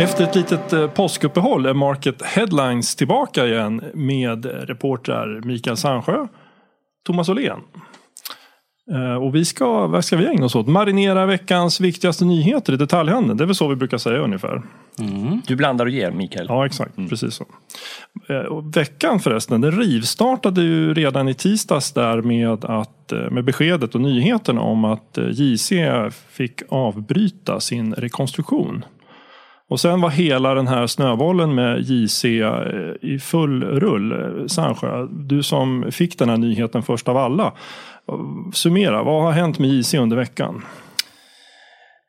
Efter ett litet eh, påskuppehåll är Market Headlines tillbaka igen med reportrar Mikael Sandsjö, Thomas Åhlén. Eh, Och vi ska, vad ska vi ägna oss åt? Marinera veckans viktigaste nyheter i detaljhandeln. Det är väl så vi brukar säga ungefär. Du blandar och ger, Mikael. Ja, exakt. Precis så. Eh, Och veckan förresten, den rivstartade ju redan i tisdags där med, att, med beskedet och nyheterna om att JC fick avbryta sin rekonstruktion. Och sen var hela den här snöbollen med JC eh, i full rull. Sandsjö, du som fick den här nyheten först av alla. Summera, vad har hänt med JC under veckan?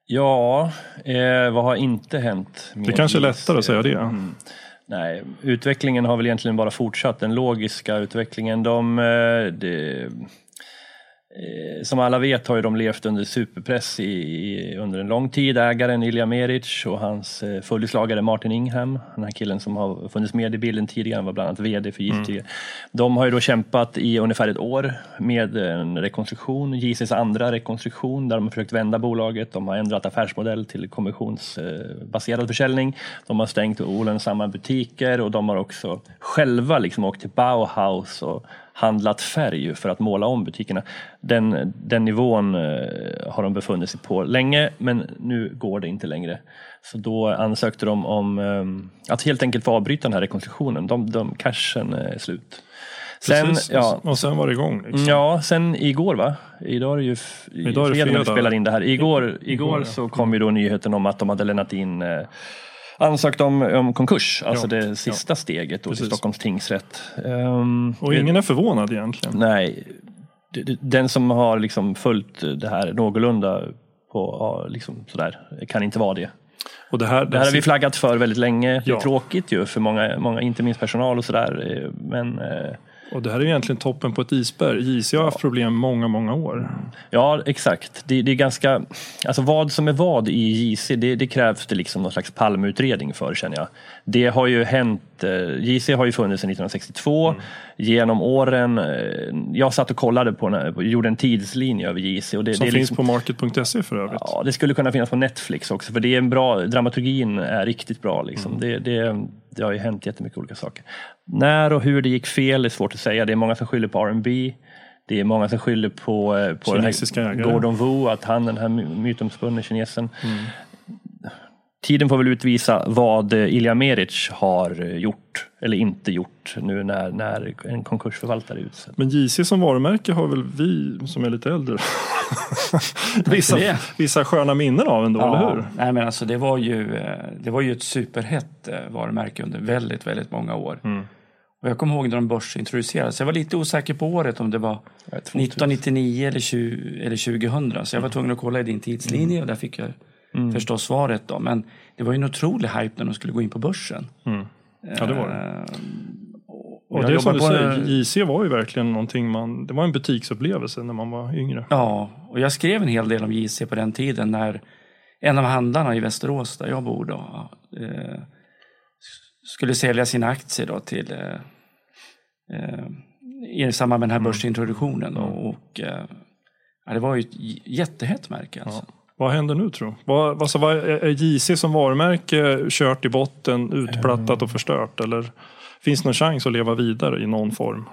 Ja, eh, vad har inte hänt? med Det kanske är lättare att säga det. Mm. Nej, utvecklingen har väl egentligen bara fortsatt. Den logiska utvecklingen. De, eh, eh, som alla vet har ju de levt under superpress i, i, under en lång tid. Ägaren Ilja Meric och hans eh, följeslagare Martin Ingham, den här killen som har funnits med i bilden tidigare, han var bland annat VD för JC. tidigare. De har ju då kämpat i ungefär ett år med en rekonstruktion, JCs andra rekonstruktion där de har försökt vända bolaget. De har ändrat affärsmodell till kommissionsbaserad försäljning. De har stängt olönsamma butiker och de har också själva liksom åkt till Bauhaus och handlat färg för att måla om butikerna. Den, den nivån eh, har de befunnit sig på länge men nu går det inte längre. Så då ansökte de om eh, att helt enkelt få avbryta den här rekonstruktionen. De, de, cashen är slut. Sen, Precis. ja, Och sen var det igång. Liksom. Ja, sen igår va? Idag är det ju f- i Idag är det fredag när vi spelar in det här. Igår, igår, Igår, ja. så kom ju då nyheten om att de hade lämnat in eh, ansökt om, om konkurs, alltså Ja, det sista steget då till. Stockholms tingsrätt. Ehm, Och ingen är förvånad egentligen. Nej, den som har liksom följt det här någorlunda på, ja, liksom sådär, kan inte vara det. Och det här, Det här har vi flaggat för väldigt länge. Det Ja. är tråkigt ju för många, många inte minst personal och sådär. eh, Men eh, Och det här är egentligen toppen på ett isberg. JC har haft problem många, många år. Ja, exakt. Det, det är ganska, alltså vad som är vad i JC, det, det krävs det liksom någon slags palmutredning för känner jag. Det har ju hänt, eh, JC har ju funnits sedan 1962. Genom åren, eh, jag satt och kollade på, den här- gjorde en tidslinje över JC. Och det, Som det finns liksom, på market.se för övrigt. Ja, det skulle kunna finnas på Netflix också för det är en bra, dramaturgin är riktigt bra. Liksom. Mm. Det, det, det har ju hänt jättemycket olika saker. När och hur det gick fel är svårt att säga. Det är många som skyller på R&B. Det är många som skyller på, eh, på den här. Gordon Wu, att han den här my- mytomspunne kinesen. Mm. Tiden får väl utvisa vad eh, Ilja Meric har eh, gjort eller inte gjort nu när, när en konkursförvaltare är utsedd. Men JC som varumärke har väl vi som är lite äldre vissa, vissa sköna minnen av ändå, eller hur? Nej, men alltså, det, var ju, eh, det var ju ett superhett varumärke under väldigt, väldigt många år. Mm. Och jag kommer ihåg när de börsintroducerades. Jag var lite osäker på året om det var 1999 eller, 20, eller 2000. Så jag var tvungen att kolla i din tidslinje och där fick jag förstås svaret. Då. Men det var ju en otrolig hype när de skulle gå in på börsen. Mm. Ja, det var det. Eh, Och jag det är som du säger, en- JC var ju verkligen någonting man, det var en butiksupplevelse när man var yngre. Ja, och jag skrev en hel del om JC på den tiden när en av handlarna i Västerås, där jag bor, då, eh, skulle sälja sina aktier då till eh, eh, i samband med den här Mm. börsintroduktionen. Då, och, eh, ja, det var ju ett jättehett märke. Alltså. Vad händer nu tror du? Vad, alltså, vad är, JC som varumärke kört i botten, utplattat och förstört? Eller finns det någon chans att leva vidare i någon form?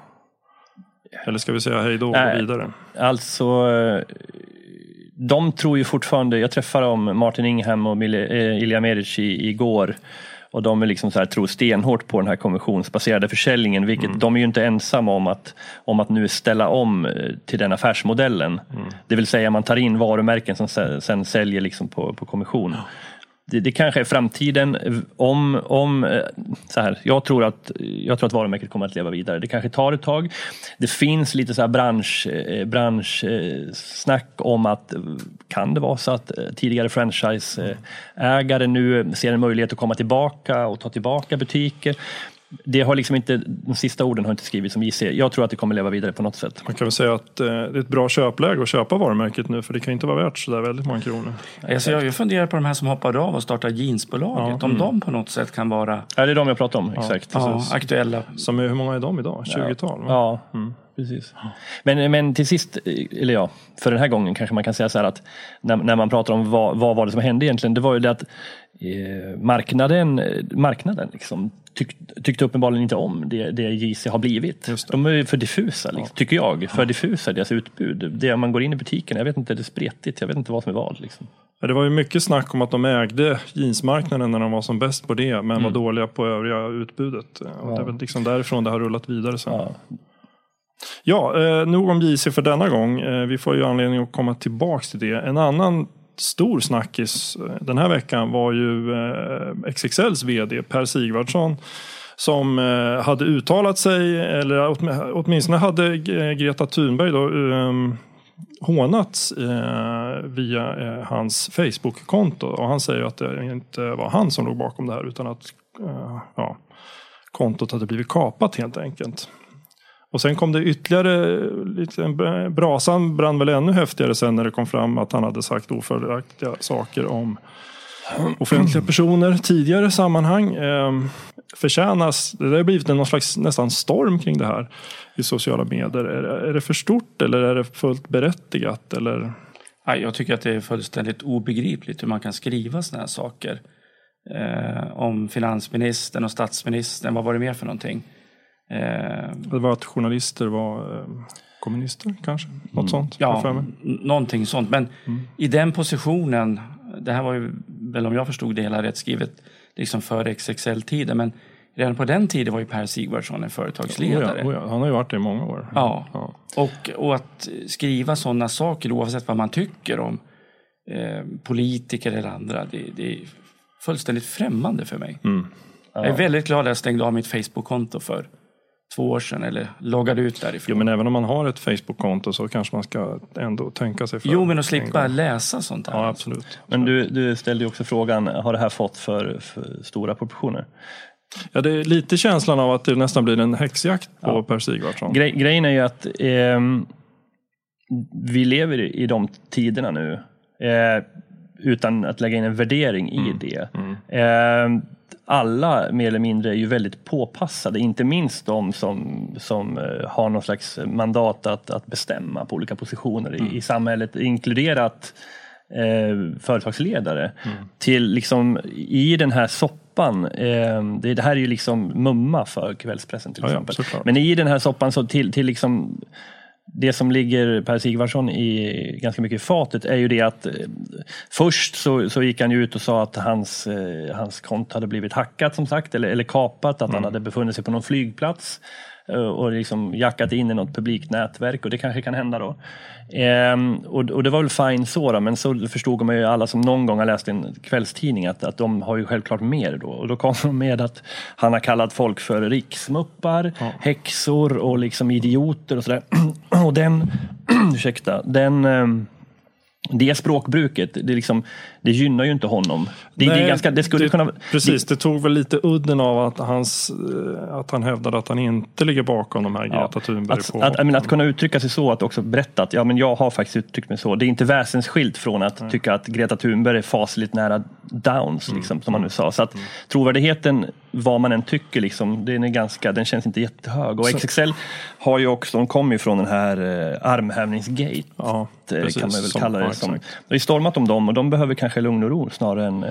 Eller ska vi säga hej då och gå vidare? Alltså, eh, de tror ju fortfarande, jag träffade om Martin Ingham och eh, Ilja Meric i- igår och de är liksom så här, tror stenhårt på den här konventionsbaserade försäljningen, vilket de är ju inte ensamma om att, om att nu ställa om eh, till den affärsmodellen. Det vill säga man tar in varumärken som se- sen säljer liksom på, på kommission. Det, det kanske är framtiden. Om, om, eh, så här, jag, tror att, jag tror att varumärket kommer att leva vidare. Det kanske tar ett tag. Det finns lite så här bransch, eh, branschsnack eh, om att kan det vara så att tidigare franchiseägare nu ser en möjlighet att komma tillbaka och ta tillbaka butiker. Det har liksom inte, de sista orden har inte skrivits som JC. Jag tror att det kommer leva vidare på något sätt. Man kan väl säga att eh, det är ett bra köpläge att köpa varumärket nu för det kan inte vara värt så där väldigt många kronor. Alltså, jag funderar på de här som hoppade av och startade jeansbolaget. Om de på något sätt kan vara Ja, det är de jag pratar om, exakt. ja, aktuella. Som är, hur många är de idag? 20-tal? va? Ja, precis. Men, men till sist, eller ja, för den här gången kanske man kan säga så här att när, när man pratar om vad, vad var det som hände egentligen, det var ju det att eh, marknaden, marknaden liksom, tyck, tyckte uppenbarligen inte om det, det JC har blivit. De är för diffusa, liksom, tycker jag. För diffusa deras utbud. Det man går in i butiken, jag vet inte, det är spretigt, jag vet inte vad som är vad. Liksom. Ja, det var ju mycket snack om att de ägde jeansmarknaden när de var som bäst på det, men var dåliga på övriga utbudet. Och Det är väl liksom därifrån det har rullat vidare sen. Ja. Ja, eh, nog om JC för denna gång. Eh, vi får ju anledning att komma tillbaks till det. En annan stor snackis eh, den här veckan var ju eh, XXLs vd Per Sigvardsson som eh, hade uttalat sig, eller åtminstone hade Greta Thunberg då, ehm, hånats eh, via eh, hans Facebook-konto. Och han säger att det inte var han som låg bakom det här utan att eh, ja, kontot hade blivit kapat helt enkelt. Och sen kom det ytterligare, eh, lite, brasan brann väl ännu häftigare sen när det kom fram att han hade sagt ofördelaktiga saker om offentliga personer tidigare sammanhang. Eh, förtjänas, det har blivit någon slags nästan storm kring det här i sociala medier. Är, det- är det för stort eller är det fullt berättigat? Eller? Jag tycker att det är fullständigt obegripligt hur man kan skriva sådana här saker. Eh, om finansministern och statsministern, vad var det mer för någonting? Eh, Det var att journalister var eh, kommunister kanske? Något sånt? ja, någonting sånt. Men i den positionen, det här var ju väl om jag förstod det hela rätt skrivet liksom före XXL-tiden, men redan på den tiden var ju Per Sigvardsson en företagsledare. Oh ja, oh ja. Han har ju varit det i många år. Ja. Ja. Och, och att skriva sådana saker oavsett vad man tycker om eh, politiker eller andra, det, det är fullständigt främmande för mig. Jag är väldigt glad att jag stängde av mitt Facebook-konto för två år sedan eller loggade ut därifrån. Jo, men även om man har ett Facebook-konto så kanske man ska ändå tänka sig för. Jo, men att slippa läsa sånt här. Ja, absolut. Men du, du ställde ju också frågan, har det här fått för, för stora proportioner? Ja, det är lite känslan av att det nästan blir en häxjakt på Per Sigvardsson. Grej, grejen är ju att ehm, vi lever i de tiderna nu eh, utan att lägga in en värdering i det. Ehm, alla mer eller mindre är ju väldigt påpassade, inte minst de som, som eh, har någon slags mandat att, att bestämma på olika positioner i, i samhället, inkluderat eh, företagsledare. Till liksom, I den här soppan, eh, det, det här är ju liksom mumma för kvällspressen till Ja, ja, exempel. såklart. Men i den här soppan så till, till liksom det som ligger Per Sigvardsson i ganska mycket i fatet är ju det att eh, först så, så gick han ju ut och sa att hans, eh, hans konto hade blivit hackat som sagt eller, eller kapat, att han hade befunnit sig på någon flygplats och liksom jackat in i något publikt nätverk och det kanske kan hända då. Ehm, och, och det var väl fine så då, men så förstod man ju alla som någon gång har läst en kvällstidning att, att de har ju självklart mer då. Och då kom de med att han har kallat folk för riksmuppar, häxor och liksom idioter och sådär. Och den, ursäkta, den ehm, det språkbruket, det, liksom, det gynnar ju inte honom. Det, det, är Nej, ganska, det skulle det, kunna... Precis, det tog väl lite udden av att, hans, eh, att han hävdade att han inte ligger bakom de här Greta Thunberg Att, på. att, menar, att kunna uttrycka sig så, att också berätta att ja, men jag har faktiskt uttryckt mig så. Det är inte väsensskilt från att tycka att Greta Thunberg är fasligt nära downs, liksom, som man nu sa. Så att trovärdigheten, vad man än tycker, liksom, den, är ganska, den känns inte jättehög. Och XXL har ju också, de kommer ju från den här eh, armhävningsgate. Ja, eh, precis, kan man väl kalla det som. Det ju stormat om dem och de behöver kanske lugn och ro snarare än eh,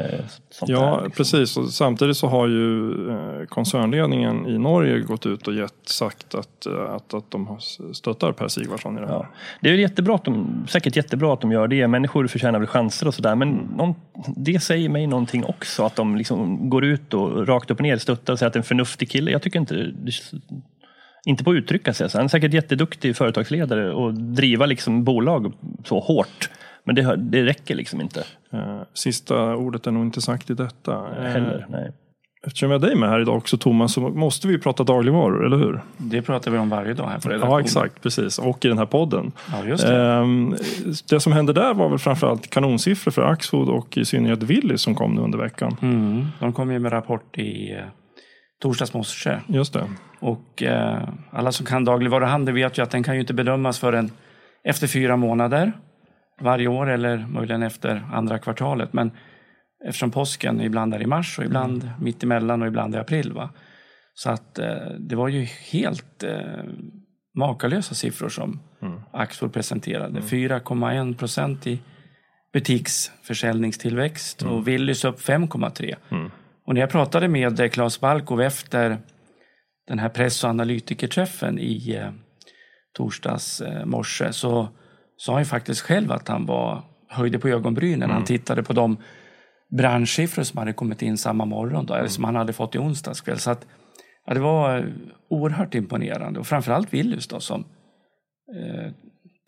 sånt Ja, där. Liksom. precis. Och samtidigt så har ju eh, koncernledningen i Norge gått ut och gett, sagt att, eh, att, att de stöttar Per Sigvardsson i det här. Ja. Det är väl jättebra att de, säkert jättebra att de gör det. Människor förtjänar väl chanser och sådär. Men någon, det säger mig någonting också. Att de liksom går ut och rakt upp och ner stöttar och säger att det är en förnuftig kille. Jag tycker inte inte på att uttrycka sig. Så han är säkert jätteduktig företagsledare och driva liksom bolag så hårt. Men det, det räcker liksom inte Eh, Sista ordet är nog inte sagt i detta. Eh, heller. Nej. Eftersom vi har dig med här idag också Thomas så måste vi prata dagligvaror, eller hur? Det pratar vi om varje dag här på Ja, redaktionen. exakt. Precis. Och i den här podden. Ja, just det. Ehm, det som hände där var väl framförallt kanonsiffror för Axfood och i synnerhet Willys som kom nu under veckan. Mm. De kom ju med rapport i eh, torsdags morse. Just det. Och eh, alla som kan dagligvaruhandel vet ju att den kan ju inte bedömas förrän efter fyra månader varje år eller möjligen efter andra kvartalet. Men eftersom påsken ibland är i mars och ibland Mm. mitt emellan och ibland i april. Va? Så att eh, det var ju helt eh, makalösa siffror som Mm. Axfood presenterade. 4,1 procent i butiksförsäljningstillväxt och Willys upp 5,3. Mm. Och när jag pratade med eh, Claes Balkov efter den här press och analytikerträffen i eh, torsdags eh, morse så sa han ju faktiskt själv att han var höjde på ögonbrynen. Han tittade på de branschsiffror som hade kommit in samma morgon, då, eller som han hade fått i onsdags kväll. Så att, ja, det var eh, oerhört imponerande och framförallt Willys då som eh,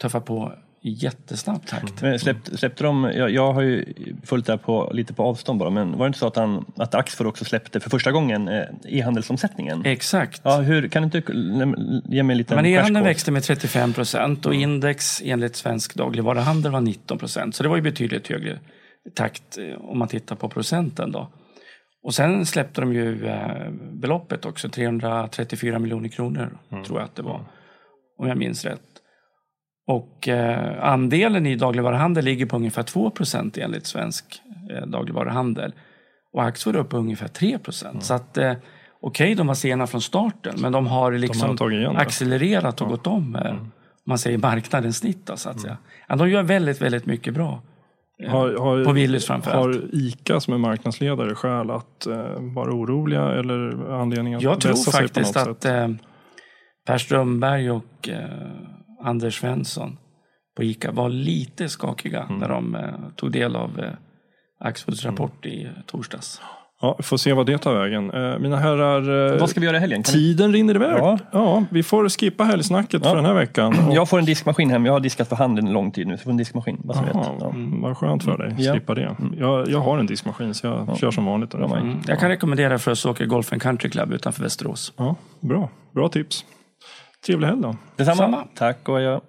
tuffar på i jättesnabb takt. Men släppte, släppte de, jag, jag har ju följt det här på, lite på avstånd bara, men var det inte så att, han, att Axfood också släppte för första gången eh, e-handelsomsättningen? Exakt. Ja, hur, kan du inte läm- ge mig Men e-handeln växte med 35 procent och index enligt Svensk dagligvaruhandel var 19 procent. Så det var ju betydligt högre takt eh, om man tittar på procenten då. Och sen släppte de ju eh, beloppet också, 334 miljoner kronor tror jag att det var. Om jag minns rätt. Och eh, andelen i dagligvaruhandel ligger på ungefär 2 procent enligt Svensk eh, dagligvaruhandel. Och Axfood är uppe på ungefär 3 procent. Så att eh, okej, de var sena från starten, men de har liksom tagit igen det. accelererat och gått om, om man säger marknadens snitt då, så att säga. Ja, de gör väldigt, väldigt mycket bra. Eh, Har, har, på Willys framförallt. Har ICA som är marknadsledare skäl att eh, vara oroliga eller anledning att Jag tror faktiskt att eh, Per Strömberg och eh, Anders Svensson på ICA var lite skakiga Mm. när de eh, tog del av eh, Axfoods rapport i eh, torsdags. Ja, vi får se vad det tar vägen. Eh, mina herrar, eh, Vad ska vi göra i helgen? Kan vi... tiden rinner iväg. Ja. Ja. vi får skippa helgsnacket Ja. för den här veckan. Och, Jag får en diskmaskin hem. Jag har diskat för hand en lång tid nu, så jag får en diskmaskin. Så vet. Jaha, Ja. Vad skönt för dig, Ja. slippa det. Jag, jag har en diskmaskin så jag kör som vanligt. Mm. Jag kan rekommendera för Österåker Golf and Country Club utanför Västerås. Ja, bra. Bra tips. Trevlig helg då. Detsamma. Samma. Tack och adjö.